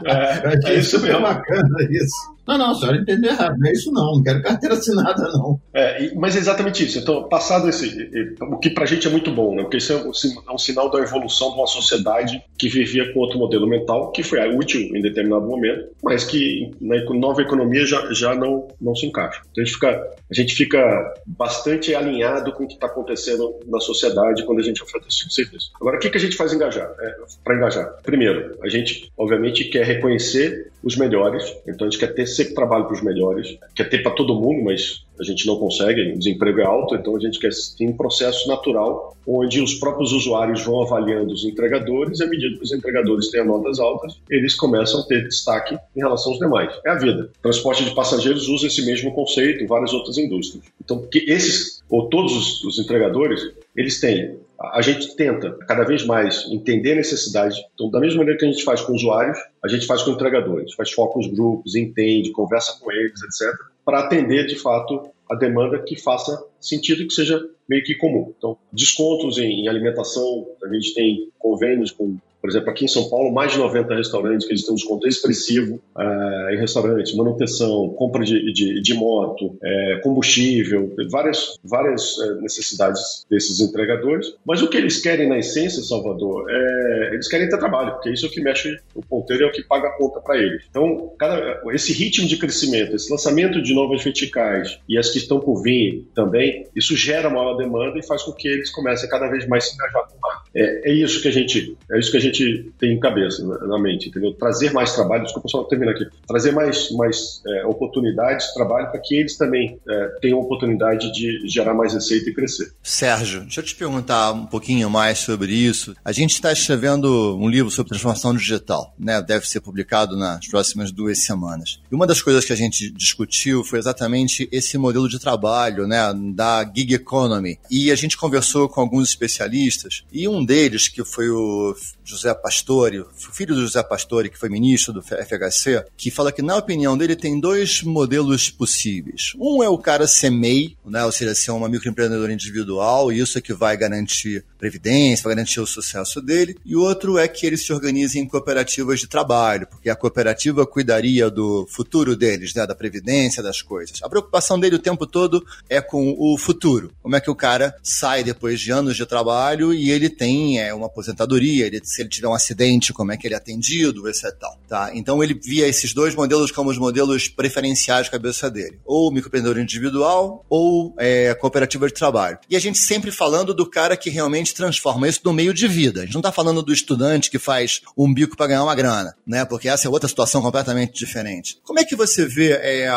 É, é isso mesmo.
bacana isso. Não, não, a senhora entendeu errado, não é isso não, não quero carteira assinada não.
É, mas é exatamente isso. Então, passado esse, o que pra gente é muito bom, né? Porque isso é um, é um, sinal da evolução de uma sociedade que vivia com outro modelo mental, que foi útil em determinado momento, mas que na nova economia já, já não, não se encaixa. Então, a gente fica, a gente fica bastante alinhado com o que está acontecendo na sociedade quando a gente tipo de serviço. Agora, o que, que a gente faz engajar? É, para engajar? Primeiro, a gente, obviamente, quer reconhecer os melhores, então a gente quer ter sempre trabalho para os melhores, quer ter para todo mundo, mas a gente não consegue, o desemprego é alto, então a gente quer ter um processo natural onde os próprios usuários vão avaliando os entregadores e à medida que os entregadores têm notas altas, eles começam a ter destaque em relação aos demais. É a vida. Transporte de passageiros usa esse mesmo conceito em várias outras indústrias. Então, que esses, ou todos os, os entregadores, eles têm a gente tenta cada vez mais entender a necessidade. Então, da mesma maneira que a gente faz com usuários, a gente faz com entregadores, faz foco nos grupos, entende, conversa com eles, etc para atender de fato a demanda que faça sentido e que seja meio que comum. Então, descontos em, alimentação, a gente tem convênios com por exemplo, aqui em São Paulo, mais de 90 restaurantes que eles têm um desconto expressivo é, em restaurantes, manutenção, compra de, de, de moto, é, combustível, várias, várias é, necessidades desses entregadores. Mas o que eles querem na essência, Salvador, é eles querem ter trabalho, porque isso é o que mexe o ponteiro, é o que paga a conta para eles. Então, cada, esse ritmo de crescimento, esse lançamento de novas verticais e as que estão por vir também, isso gera maior demanda e faz com que eles comecem cada vez mais se engajar com o. É, é, isso que a gente, é isso que a gente tem em cabeça, na mente, entendeu? Trazer mais trabalho, desculpa só terminar aqui, trazer mais, mais é, oportunidades de trabalho para que eles também é, tenham oportunidade de gerar mais receita e crescer.
Sérgio, deixa eu te perguntar um pouquinho mais sobre isso. A gente está escrevendo um livro sobre transformação digital, né? Deve ser publicado nas próximas duas semanas. E uma das coisas que a gente discutiu foi exatamente esse modelo de trabalho, né? Da gig economy. E a gente conversou com alguns especialistas e um deles, que foi o José Pastore, o filho do José Pastore, que foi ministro do FHC, que fala que, na opinião dele, tem dois modelos possíveis. Um é o cara ser MEI, né, ou seja, ser uma microempreendedora individual, e isso é que vai garantir previdência, vai garantir o sucesso dele. E o outro é que eles se organizem em cooperativas de trabalho, porque a cooperativa cuidaria do futuro deles, né, da previdência, das coisas. A preocupação dele o tempo todo é com o futuro. Como é que o cara sai depois de anos de trabalho e ele tem é, uma aposentadoria, ele se ele tiver um acidente, como é que ele é atendido, etc. Tá? Então ele via esses dois modelos como os modelos preferenciais de cabeça dele. Ou microempreendedor individual ou é, cooperativa de trabalho. E a gente sempre falando do cara que realmente transforma isso no meio de vida. A gente não está falando do estudante que faz um bico para ganhar uma grana, né? Porque essa é outra situação completamente diferente. Como é que você vê é,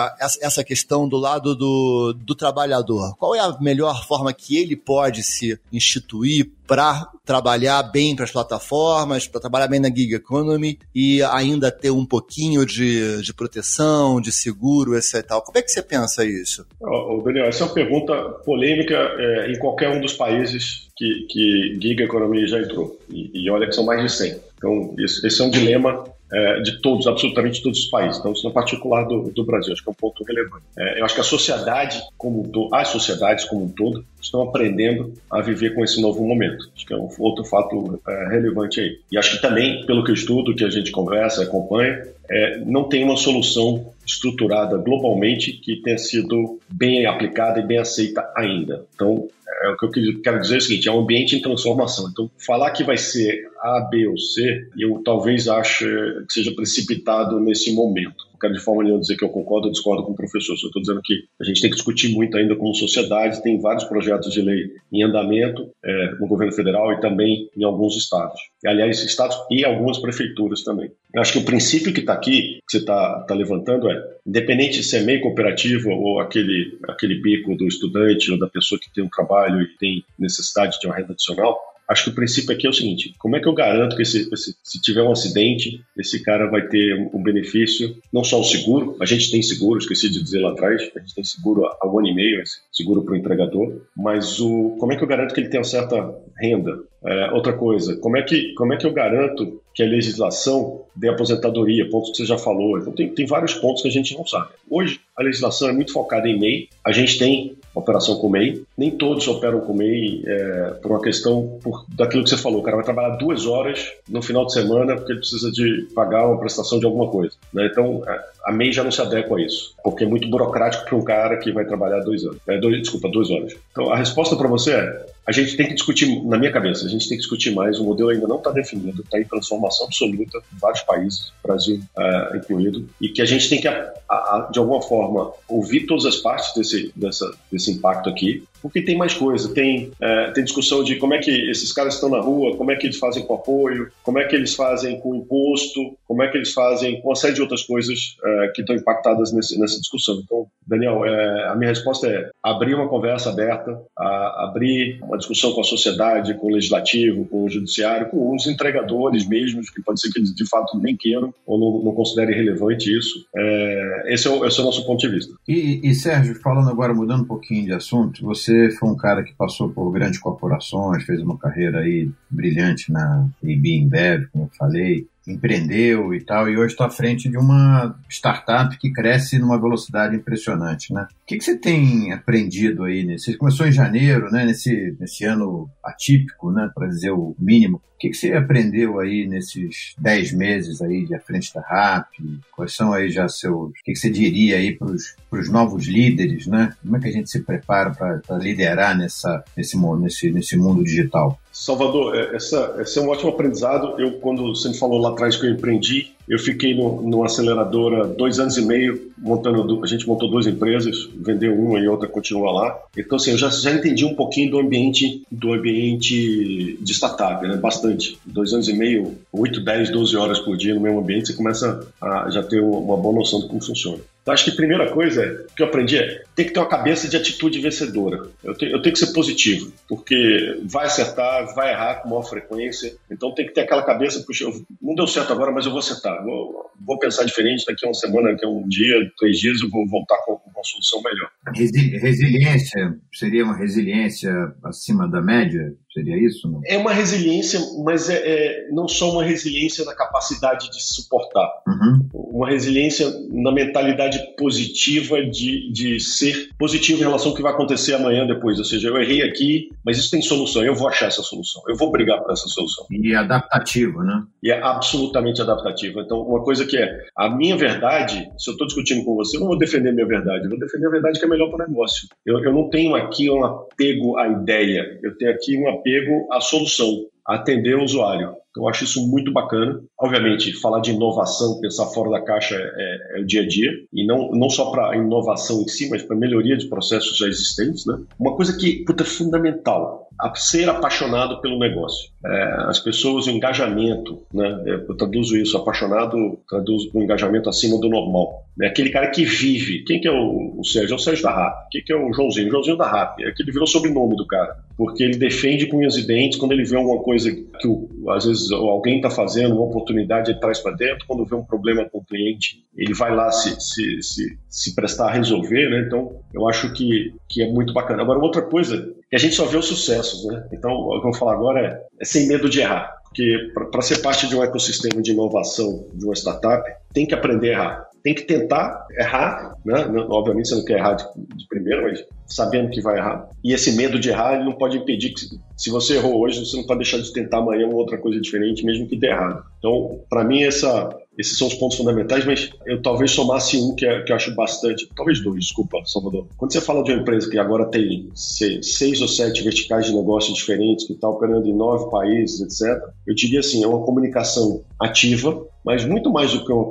essa questão do lado do, do trabalhador? Qual é a melhor forma que ele pode se instituir para trabalhar bem para as plataformas, para trabalhar bem na gig economy e ainda ter um pouquinho de, de proteção, de seguro, etc. Como é que você pensa isso?
Oh, Daniel, essa é uma pergunta polêmica é, em qualquer um dos países que, que gig economy já entrou. E, e olha que são mais de 100. Então, isso, esse é um dilema é, de todos, absolutamente todos os países. Então, isso não é particular do, do Brasil, acho que é um ponto relevante. É, eu acho que a sociedade como um todo, as sociedades como um todo, estão aprendendo a viver com esse novo momento. Acho que é um outro fato é, relevante aí. E acho que também, pelo que eu estudo, que a gente conversa, acompanha, é, não tem uma solução estruturada globalmente que tenha sido bem aplicada e bem aceita ainda. Então, é, o que eu quero dizer é o seguinte: é um ambiente em transformação. Então, falar que vai ser A, B ou C, eu talvez ache que seja precipitado nesse momento não quero de forma nenhuma dizer que eu concordo ou discordo com o professor, só estou dizendo que a gente tem que discutir muito ainda como sociedade, tem vários projetos de lei em andamento é, no governo federal e também em alguns estados. E, aliás, estados e algumas prefeituras também. Eu acho que o princípio que está aqui, que você está tá levantando é, independente se é meio cooperativo ou aquele, aquele bico do estudante ou da pessoa que tem um trabalho e tem necessidade de uma renda adicional, Acho que o princípio aqui é o seguinte: como é que eu garanto que esse, esse, se tiver um acidente, esse cara vai ter um benefício, não só o seguro, a gente tem seguro, esqueci de dizer lá atrás, a gente tem seguro há um ano e meio, seguro para o entregador, mas o, como é que eu garanto que ele tenha uma certa renda? É, outra coisa, como é, que, como é que eu garanto que a legislação dê aposentadoria, pontos que você já falou. Então, tem, tem vários pontos que a gente não sabe. Hoje, a legislação é muito focada em MEI. A gente tem operação com MEI. Nem todos operam com MEI é, por uma questão por, daquilo que você falou. O cara vai trabalhar duas horas no final de semana porque ele precisa de pagar uma prestação de alguma coisa. Né? Então, é, a MEI já não se adequa a isso, porque é muito burocrático para um cara que vai trabalhar dois anos. É, dois, desculpa, duas horas. Então, a resposta para você é: a gente tem que discutir, na minha cabeça, a gente tem que discutir mais. O modelo ainda não está definido, está em transformação absoluta vários países, Brasil é, incluído, e que a gente tem que, a, a, de alguma forma, ouvir todas as partes desse, dessa, desse impacto aqui, porque tem mais coisa, tem, é, tem discussão de como é que esses caras estão na rua, como é que eles fazem com apoio, como é que eles fazem com imposto, como é que eles fazem com uma série de outras coisas é, que estão impactadas nesse, nessa discussão. Então, Daniel, é, a minha resposta é abrir uma conversa aberta, a, abrir uma discussão com a sociedade, com o legislativo, com o judiciário, com os entregadores mesmos, que pode ser que eles de fato nem queiram ou não, não considerem relevante isso. É, esse, é esse é o nosso ponto de vista.
E, e Sérgio, falando agora, mudando um pouquinho de assunto, você foi um cara que passou por grandes corporações, fez uma carreira aí brilhante na AB InBev, como eu falei, empreendeu e tal, e hoje está à frente de uma startup que cresce numa velocidade impressionante, né? O que, que você tem aprendido aí? Nesse... Você começou em janeiro, né? Nesse, nesse ano atípico, né? Para dizer o mínimo. O que, que você aprendeu aí nesses 10 meses aí de à frente da RAP? Quais são aí já seus... O que, que você diria aí para os novos líderes, né? Como é que a gente se prepara para liderar nessa, nesse, nesse, nesse mundo digital?
Salvador, é, essa, esse é um ótimo aprendizado. Eu, quando você me falou lá atrás que eu empreendi, eu fiquei no, numa aceleradora dois anos e meio, montando, a gente montou duas empresas, vendeu uma e outra continua lá. Então, assim, eu já, já entendi um pouquinho do ambiente, do ambiente de startup, né? Bastante. Dois anos e meio, 8, 10, 12 horas por dia no mesmo ambiente, você começa a já ter uma boa noção de como funciona. Então, acho que a primeira coisa que eu aprendi é ter que ter uma cabeça de atitude vencedora. Eu, te, eu tenho que ser positivo, porque vai acertar, vai errar com maior frequência. Então, tem que ter aquela cabeça, puxa, não deu certo agora, mas eu vou acertar. Vou, vou pensar diferente daqui a uma semana, daqui a um dia, três dias, eu vou voltar com, com uma solução melhor.
Resiliência seria uma resiliência acima da média? Seria isso? Não?
É uma resiliência, mas é, é, não só uma resiliência na capacidade de suportar. Uhum. Uma resiliência na mentalidade positiva de, de ser positivo em relação ao que vai acontecer amanhã depois. Ou seja, eu errei aqui, mas isso tem solução. Eu vou achar essa solução. Eu vou brigar por essa solução.
E é adaptativo, né?
E é absolutamente adaptativo. Então, uma coisa que é a minha verdade, se eu estou discutindo com você, eu não vou defender a minha verdade. Eu vou defender a verdade que é melhor para o negócio. Eu, eu não tenho aqui um apego à ideia. Eu tenho aqui um apego apego à solução, atender o usuário. Então, eu acho isso muito bacana. Obviamente, falar de inovação, pensar fora da caixa é, é, é o dia a dia, e não, não só para inovação em si, mas para melhoria de processos já existentes. Né? Uma coisa que puta, é fundamental, a ser apaixonado pelo negócio. É, as pessoas, o engajamento, né? eu traduzo isso, apaixonado, traduzo o engajamento acima do normal. É aquele cara que vive. Quem que é o, o Sérgio? É o Sérgio da RAP. Quem que é o Joãozinho? O Joãozinho da RAP. É aquele virou sobrenome do cara. Porque ele defende com os dentes quando ele vê alguma coisa que às vezes alguém está fazendo, uma oportunidade ele traz para dentro. Quando vê um problema com o cliente, ele vai lá se, se, se, se prestar a resolver. Né? Então, eu acho que, que é muito bacana. Agora, outra coisa que a gente só vê os sucessos. Né? Então, o que eu vou falar agora é, é sem medo de errar. Porque para ser parte de um ecossistema de inovação de uma startup, tem que aprender a errar tem que tentar errar, né? Obviamente você não quer errar de, de primeiro, mas sabendo que vai errar. E esse medo de errar, ele não pode impedir que, se você errou hoje, você não pode deixar de tentar amanhã uma outra coisa diferente, mesmo que dê errado. Então, para mim, essa, esses são os pontos fundamentais, mas eu talvez somasse um que, é, que eu acho bastante, talvez dois, desculpa, Salvador. Quando você fala de uma empresa que agora tem seis ou sete verticais de negócio diferentes, que está operando em nove países, etc., eu diria assim, é uma comunicação ativa, mas muito mais do que uma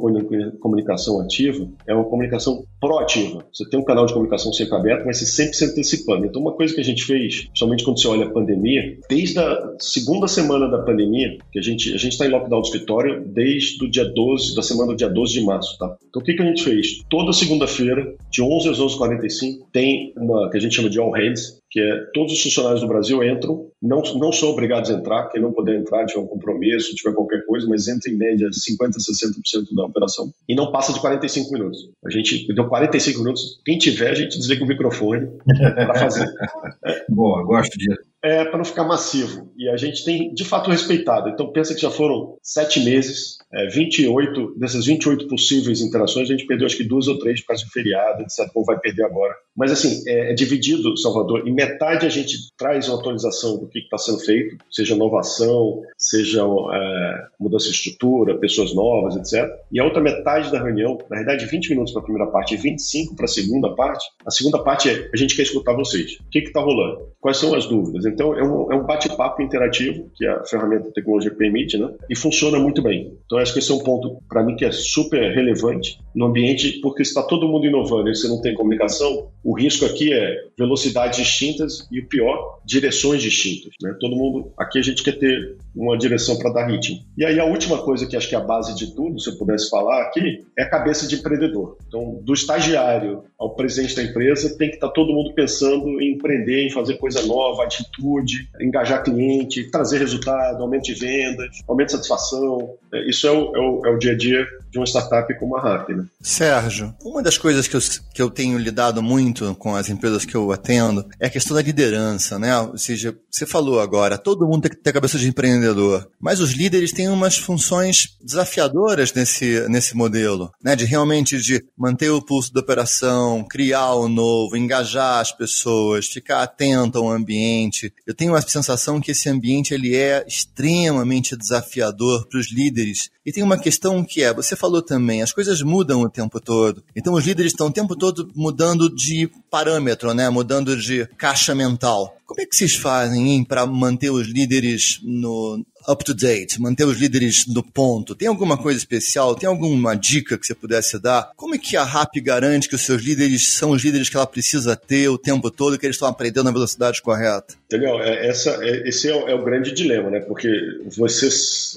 comunicação ativa, é uma comunicação proativa. Você tem um canal de comunicação sempre aberto, mas você sempre se antecipando. Então, uma coisa que a gente fez, principalmente quando você olha a pandemia, desde a segunda semana da pandemia, que a gente a está em lockdown do escritório desde o dia 12, da semana do dia 12 de março, tá? Então, o que, que a gente fez? Toda segunda-feira, de 11 às 11h45, tem uma que a gente chama de All Hands, que é todos os funcionários do Brasil entram, não, não são obrigados a entrar, quem não puder entrar, tiver um compromisso, tiver qualquer coisa, mas entra em média 50%, 60% da operação e não passa de 45 minutos. A gente deu 45 minutos, quem tiver, a gente desliga o microfone para fazer.
Boa, gosto disso
é, para não ficar massivo. E a gente tem, de fato, respeitado. Então, pensa que já foram sete meses, é, 28, dessas 28 possíveis interações, a gente perdeu acho que duas ou três por causa de feriado, etc., como vai perder agora. Mas, assim, é, é dividido, Salvador. Em metade a gente traz uma atualização do que está sendo feito, seja inovação, seja é, mudança de estrutura, pessoas novas, etc. E a outra metade da reunião, na verdade, 20 minutos para a primeira parte e 25 para a segunda parte, a segunda parte é a gente quer escutar vocês. O que está rolando? Quais são as dúvidas? Então, é um, é um bate-papo interativo, que a ferramenta de tecnologia permite, né? E funciona muito bem. Então, acho que esse é um ponto, para mim, que é super relevante no ambiente, porque está todo mundo inovando e você não tem comunicação, o risco aqui é velocidades distintas e o pior, direções distintas. Né? Todo mundo, aqui a gente quer ter uma direção para dar ritmo. E aí a última coisa que acho que é a base de tudo, se eu pudesse falar aqui, é a cabeça de empreendedor. Então, do estagiário ao presidente da empresa, tem que estar tá todo mundo pensando em empreender, em fazer coisa nova, atitude, engajar cliente, trazer resultado, aumento de vendas, aumento de satisfação. É, isso é o, é o, dia a dia de uma startup como a RAP. Né?
Sérgio, uma das coisas que eu, que eu tenho lidado muito com as empresas que eu atendo é a questão da liderança, né? Ou seja, você falou agora, todo mundo tem que ter cabeça de empreendedor, mas os líderes têm umas funções desafiadoras nesse, nesse modelo, né? De realmente de manter o pulso da operação, criar o novo, engajar as pessoas, ficar atento ao ambiente. Eu tenho a sensação que esse ambiente ele é extremamente desafiador para os líderes. E tem uma questão que é, você falou também, as coisas mudam o tempo todo. Então os líderes estão o tempo todo mudando de parâmetro, né? Mudando de caixa mental. Como é que vocês fazem para manter os líderes no, up to date, manter os líderes no ponto? Tem alguma coisa especial? Tem alguma dica que você pudesse dar? Como é que a RAP garante que os seus líderes são os líderes que ela precisa ter o tempo todo e que eles estão aprendendo na velocidade correta?
Entendeu? É, essa, é, esse é o, é o, grande dilema, né? Porque você,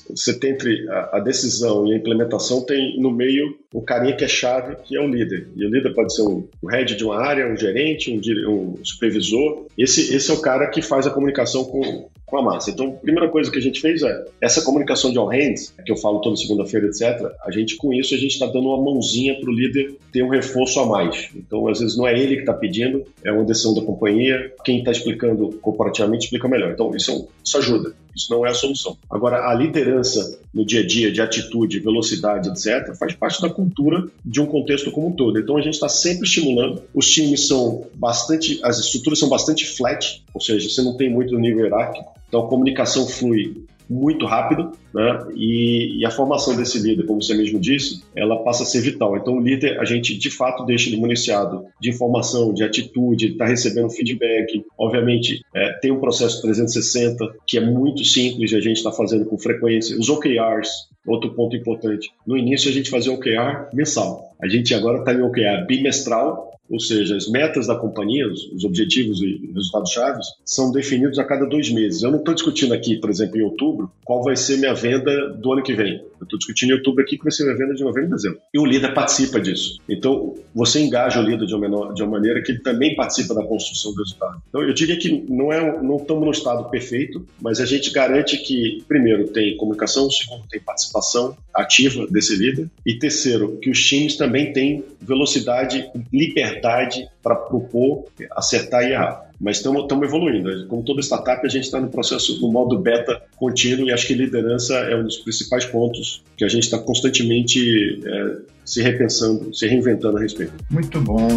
você tem entre a, decisão e a implementação, tem no meio o carinha que é chave, que é o líder. E o líder pode ser o head de uma área, um gerente, um, um supervisor. Esse, esse é o cara que faz a comunicação com, com a massa. Então, a primeira coisa que a gente fez é essa comunicação de all hands, que eu falo toda segunda-feira, etc. A gente, com isso, a gente está dando uma mãozinha para o líder ter um reforço a mais. Então, às vezes, não é ele que está pedindo, é uma decisão da companhia. Quem está explicando corporativamente explica melhor. Então, isso, isso ajuda. Isso não é a solução. Agora, a liderança no dia a dia, de atitude, velocidade, etc., faz parte da cultura de um contexto como um todo. Então, a gente está sempre estimulando. Os times são bastante, as estruturas são bastante flat, ou seja, você não tem muito nível hierárquico. Então, a comunicação flui muito rápido, né? E, e, a formação desse líder, como você mesmo disse, ela passa a ser vital. Então, o líder, a gente de fato deixa ele municiado de informação, de atitude, está recebendo feedback. Obviamente, é, tem um processo 360 que é muito simples e a gente está fazendo com frequência. Os OKRs, outro ponto importante. No início, a gente fazia OKR mensal. A gente agora está em OKR bimestral ou seja, as metas da companhia, os objetivos e resultados chaves, são definidos a cada dois meses. Eu não estou discutindo aqui, por exemplo, em outubro, qual vai ser minha venda do ano que vem. Eu estou discutindo em outubro aqui qual vai ser minha venda de novembro e dezembro. E o líder participa disso. Então, você engaja o líder de uma, menor, de uma maneira que ele também participa da construção do resultado. Então, eu diria que não, é, não estamos no estado perfeito, mas a gente garante que, primeiro, tem comunicação, segundo, tem participação ativa desse líder, e terceiro, que os times também têm velocidade, liberdade liberdade para propor, acertar e errar. Mas estamos evoluindo. Como toda startup, a gente está no processo, no modo beta contínuo, e acho que liderança é um dos principais pontos que a gente está constantemente é, se repensando, se reinventando a respeito.
Muito bom.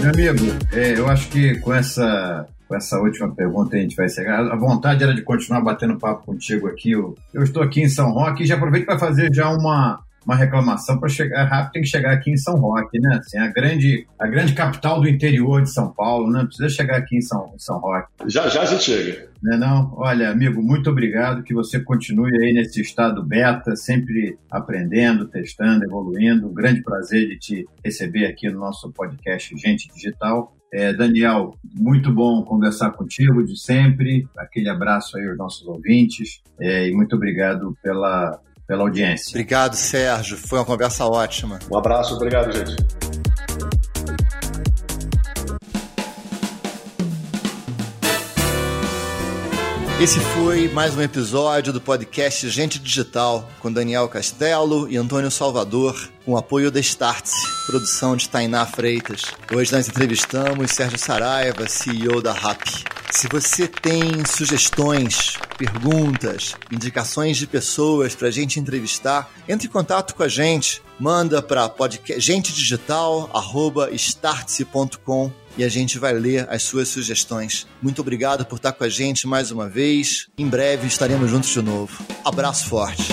Meu amigo, é, eu acho que com essa com essa última pergunta a gente vai chegar. A vontade era de continuar batendo papo contigo aqui. Eu, eu estou aqui em São Roque e já aproveito para fazer já uma, uma reclamação para chegar rápido, tem que chegar aqui em São Roque, né? Assim, a grande, a grande capital do interior de São Paulo, né? Precisa chegar aqui em São, São Roque.
Já já a gente chega.
Não, é não? Olha, amigo, muito obrigado. Que você continue aí nesse estado beta, sempre aprendendo, testando, evoluindo. Um grande prazer de te receber aqui no nosso podcast Gente Digital. É, Daniel, muito bom conversar contigo de sempre. Aquele abraço aí aos nossos ouvintes é, e muito obrigado pela, pela audiência.
Obrigado, Sérgio. Foi uma conversa ótima.
Um abraço, obrigado, gente.
Esse foi mais um episódio do podcast Gente Digital, com Daniel Castelo e Antônio Salvador, com apoio da Startse, produção de Tainá Freitas. Hoje nós entrevistamos Sérgio Saraiva, CEO da RAP. Se você tem sugestões, perguntas, indicações de pessoas para a gente entrevistar, entre em contato com a gente, manda para gentedigital.startse.com e a gente vai ler as suas sugestões. Muito obrigado por estar com a gente mais uma vez. Em breve estaremos juntos de novo. Abraço forte.